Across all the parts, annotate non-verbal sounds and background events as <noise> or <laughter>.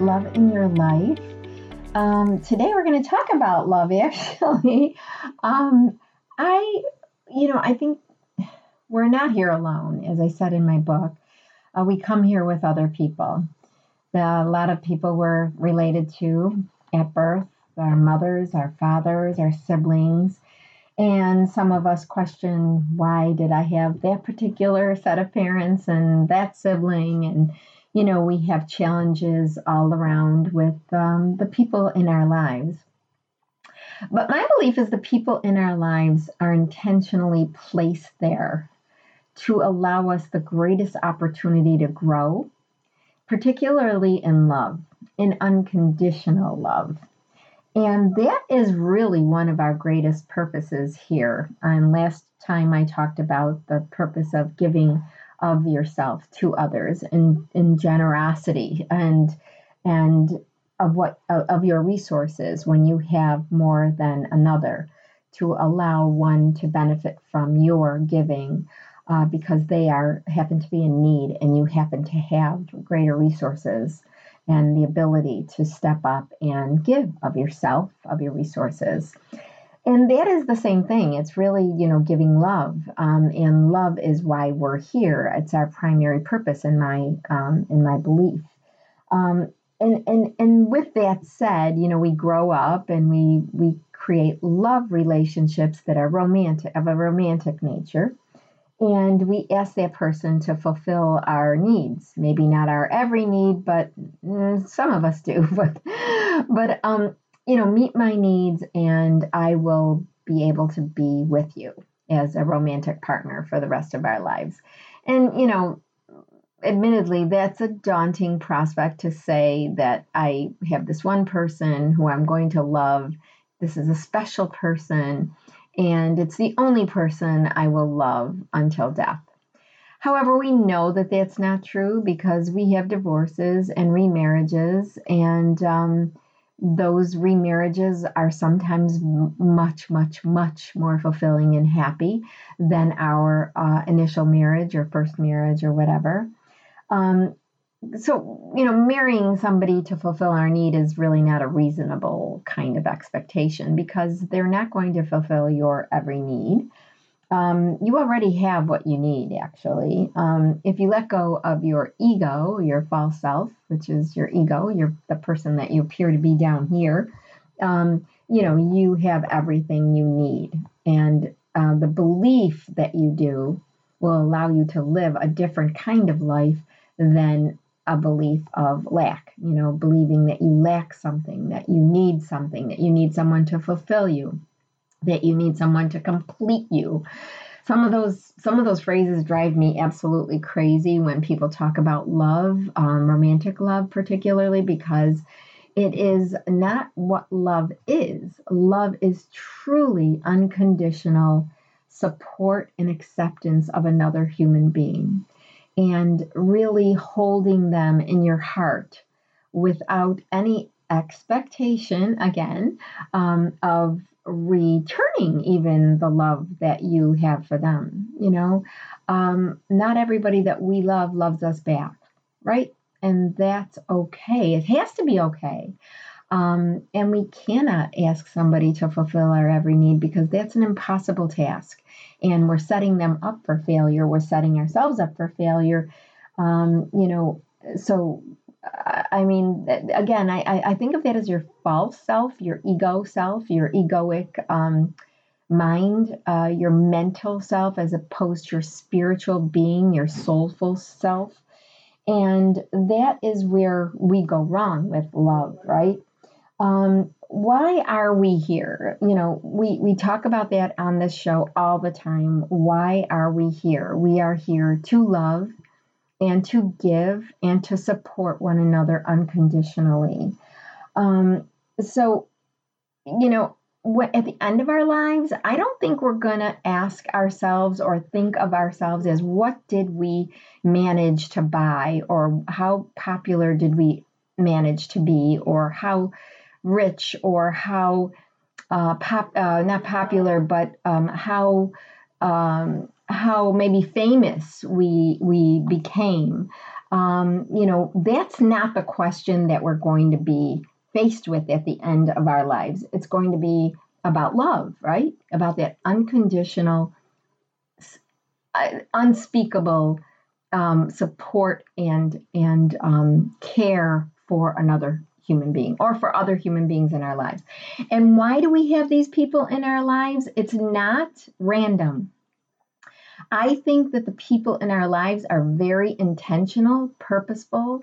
Love in Your Life. Um, today we're going to talk about love, <laughs> actually. Um, I, you know, I think we're not here alone, as I said in my book. Uh, we come here with other people. a lot of people we're related to at birth our mothers, our fathers, our siblings. And some of us question why did I have that particular set of parents and that sibling? And, you know, we have challenges all around with um, the people in our lives. But my belief is the people in our lives are intentionally placed there to allow us the greatest opportunity to grow, particularly in love, in unconditional love. And that is really one of our greatest purposes here. And last time I talked about the purpose of giving of yourself to others in, in generosity and and of what of your resources when you have more than another to allow one to benefit from your giving uh, because they are happen to be in need and you happen to have greater resources and the ability to step up and give of yourself, of your resources. And that is the same thing. It's really, you know, giving love, um, and love is why we're here. It's our primary purpose in my um, in my belief. Um, and and and with that said, you know, we grow up and we we create love relationships that are romantic of a romantic nature and we ask that person to fulfill our needs maybe not our every need but mm, some of us do <laughs> but but um you know meet my needs and i will be able to be with you as a romantic partner for the rest of our lives and you know admittedly that's a daunting prospect to say that i have this one person who i'm going to love this is a special person and it's the only person I will love until death. However, we know that that's not true because we have divorces and remarriages, and um, those remarriages are sometimes much, much, much more fulfilling and happy than our uh, initial marriage or first marriage or whatever. Um, so you know marrying somebody to fulfill our need is really not a reasonable kind of expectation because they're not going to fulfill your every need um, you already have what you need actually. Um, if you let go of your ego your false self which is your ego you're the person that you appear to be down here um, you know you have everything you need. And uh, the belief that you do will allow you to live a different kind of life than a belief of lack, you know, believing that you lack something, that you need something, that you need someone to fulfill you, that you need someone to complete you. Some of those some of those phrases drive me absolutely crazy when people talk about love, um, romantic love, particularly because it is not what love is. Love is truly unconditional support and acceptance of another human being and really holding them in your heart without any expectation, again, um, of returning even the love that you have for them. You know, um, not everybody that we love loves us back, right? And that's okay. It has to be okay. Um, and we cannot ask somebody to fulfill our every need because that's an impossible task and we're setting them up for failure. We're setting ourselves up for failure. Um, you know, so I mean, again, I, I think of that as your false self, your ego self, your egoic um, mind, uh, your mental self, as opposed to your spiritual being, your soulful self. And that is where we go wrong with love, right? Um, why are we here? You know, we, we talk about that on this show all the time. Why are we here? We are here to love and to give and to support one another unconditionally. Um, so, you know, at the end of our lives, I don't think we're going to ask ourselves or think of ourselves as what did we manage to buy or how popular did we manage to be or how rich or how uh, pop, uh, not popular, but um, how um, how maybe famous we we became. um, you know, that's not the question that we're going to be faced with at the end of our lives. It's going to be about love, right? About that unconditional, uh, unspeakable um, support and and um, care for another human being or for other human beings in our lives. And why do we have these people in our lives? It's not random. I think that the people in our lives are very intentional, purposeful,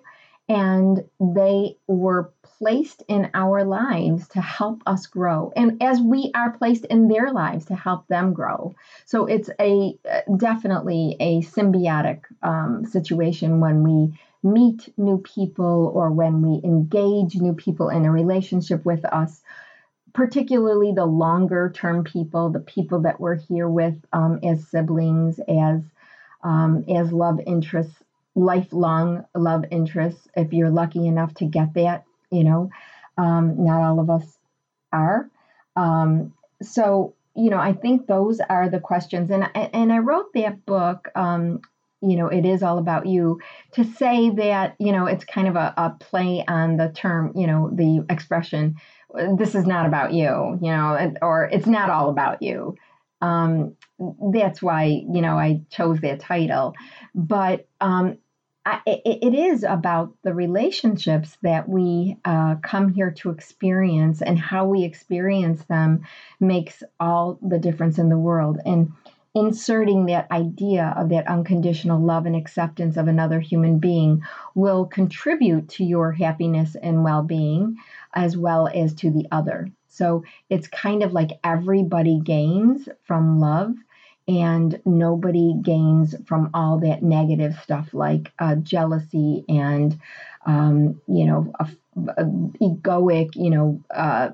and they were placed in our lives to help us grow and as we are placed in their lives to help them grow. So it's a definitely a symbiotic um, situation when we meet new people or when we engage new people in a relationship with us particularly the longer term people the people that we're here with um, as siblings as um, as love interests lifelong love interests if you're lucky enough to get that you know um, not all of us are. Um, so you know i think those are the questions. And and i wrote that book um, you know it is all about you to say that you know it's kind of a, a play on the term you know the expression this is not about you you know or it's not all about you um, that's why you know I chose that title. But um, I, it, it is about the relationships that we uh, come here to experience, and how we experience them makes all the difference in the world. And inserting that idea of that unconditional love and acceptance of another human being will contribute to your happiness and well being as well as to the other. So it's kind of like everybody gains from love and nobody gains from all that negative stuff like uh, jealousy and um, you know a, a egoic you know uh,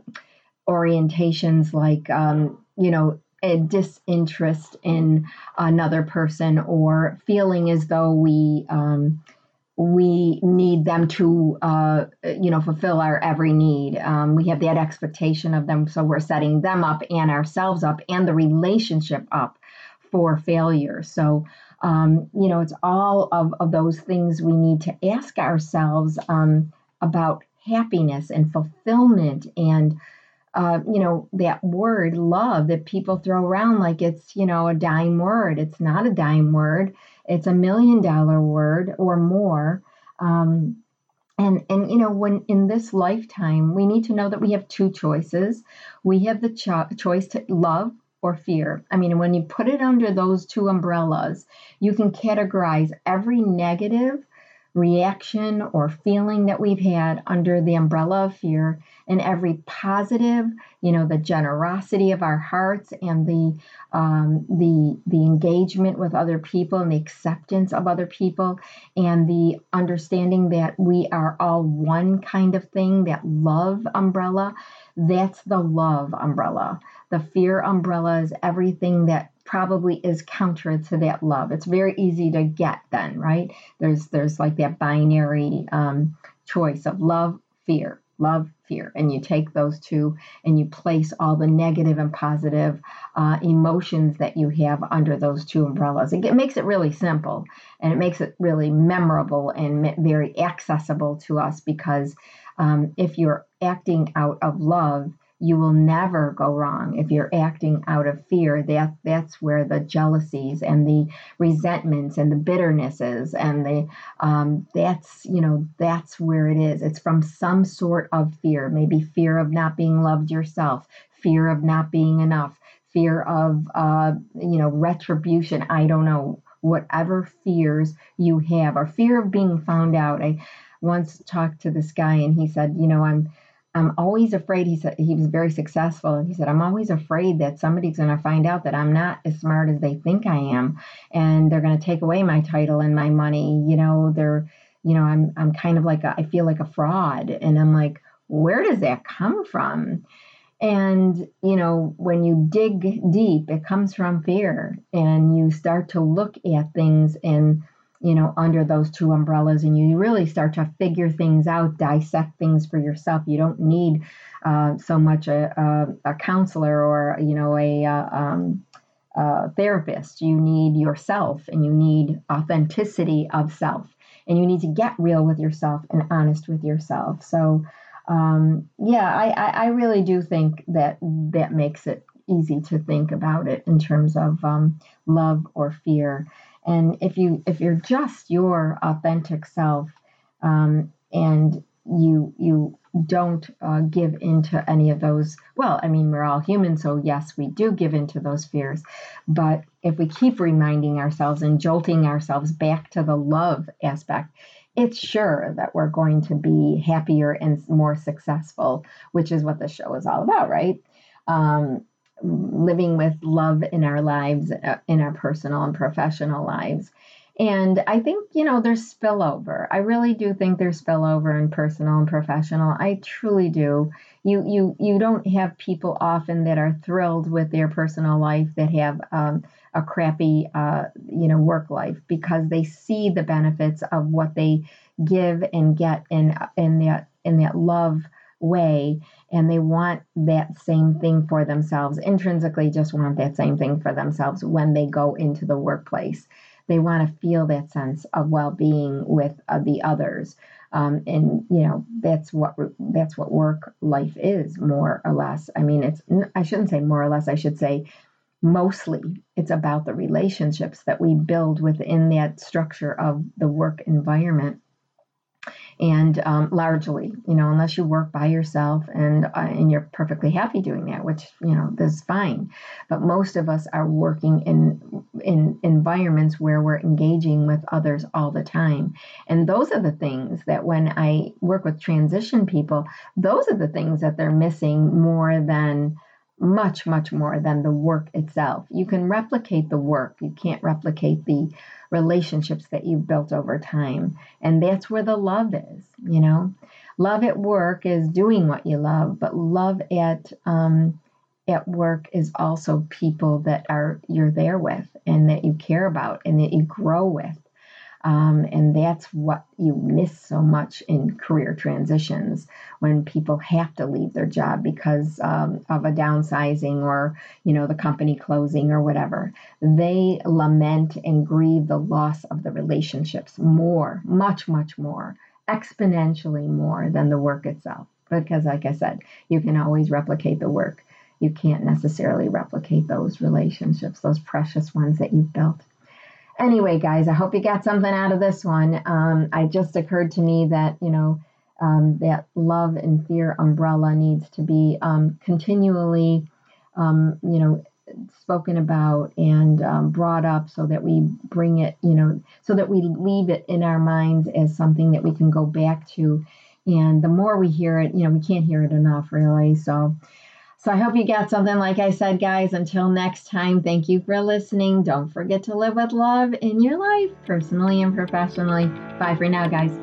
orientations like um, you know a disinterest in another person or feeling as though we um, we need them to uh, you know fulfill our every need. Um, we have that expectation of them so we're setting them up and ourselves up and the relationship up for failure. So um, you know it's all of, of those things we need to ask ourselves um, about happiness and fulfillment and uh, you know that word love that people throw around like it's you know a dime word it's not a dime word it's a million dollar word or more. Um, and and you know when in this lifetime we need to know that we have two choices. We have the cho- choice to love or fear. I mean, when you put it under those two umbrellas, you can categorize every negative reaction or feeling that we've had under the umbrella of fear and every positive you know the generosity of our hearts and the um, the the engagement with other people and the acceptance of other people and the understanding that we are all one kind of thing that love umbrella that's the love umbrella. The fear umbrella is everything that probably is counter to that love. It's very easy to get then, right? There's there's like that binary um, choice of love, fear, love, fear, and you take those two and you place all the negative and positive uh, emotions that you have under those two umbrellas. It, makes it really simple and it makes it really memorable and very accessible to us because um, if you're acting out of love you will never go wrong if you're acting out of fear. That that's where the jealousies and the resentments and the bitternesses and the um, that's you know that's where it is. It's from some sort of fear. Maybe fear of not being loved yourself fear of not being enough fear of uh, you know retribution. I don't know. Whatever fears you have or fear of being found out. I once talked to this guy and he said you know i'm I'm always afraid. He said he was very successful. and He said, I'm always afraid that somebody's going to find out that I'm not as smart as they think I am, and they're going to take away my title and my money. You know, they're, you know, I'm I'm kind of like a, I feel like a fraud, and I'm like, where does that come from? And you know, when you dig deep, it comes from fear, and you start to look at things and you know, under those two umbrellas, and you really start to figure things out, dissect things for yourself. You don't need uh, so much a, a, a, counselor or you know a, a uh, um, therapist. You need yourself, and you need authenticity of self. and you need to get real with yourself and honest with yourself. So, um, yeah, I, I, I, really do think that that makes it easy to think about it in terms of um, love or fear. And if you if you're just your authentic self, um, and you you don't uh, give into any of those well i mean we're all human so yes we do give into those fears. But if we keep reminding ourselves and jolting ourselves back to the love aspect it's sure that we're going to be happier and more successful which is what the show is all about right? Um, living with love in our lives uh, in our personal and professional lives and I think, you know, there's spillover. I really do think there's spillover in personal and professional. I truly do. You you you don't have people often that are thrilled with their personal life that have um, a crappy uh, you know work life because they see the benefits of what they give and get in in that in that love way and they want that same thing for themselves intrinsically just want that same thing for themselves when they go into the workplace. They want to feel that sense of well-being with uh, the others. Um, and you know that's what that's what work life is more or less. I mean it's i shouldn't say more or less i should say mostly it's about the relationships that we build within that structure of the work environment and um, largely you know unless you work by yourself and uh, and you're perfectly happy doing that which you know is fine. But most of us are working in in environments where we're engaging with others all the time. And those are the things that when i work with transition people those are the things that they're missing more than much much more than the work itself you can replicate the work you can't replicate the relationships that you've built over time. And that's where the love is, you know. Love at work is doing what you love, but love at um, at work is also people that are you're there with and that you care about and that you grow with. Um, and that's what you miss so much in career transitions when people have to leave their job because um, of a downsizing or, you know, the company closing or whatever. They lament and grieve the loss of the relationships more, much, much more, exponentially more than the work itself. Because, like I said, you can always replicate the work. You can't necessarily replicate those relationships, those precious ones that you've built anyway, guys, I hope you got something out of this one. Um, it just occurred to me that, you know, um, that love and fear umbrella needs to be um, continually, um, you know, spoken about and um, brought up so that we bring it, you know, so that we leave it in our minds as something that we can go back to. And the more we hear it, you know, we can't hear it enough, really. So, so I hope you got something. Like I said, guys, until next time, thank you for listening. Don't forget to live with love in your life, personally and professionally. Bye for now, guys.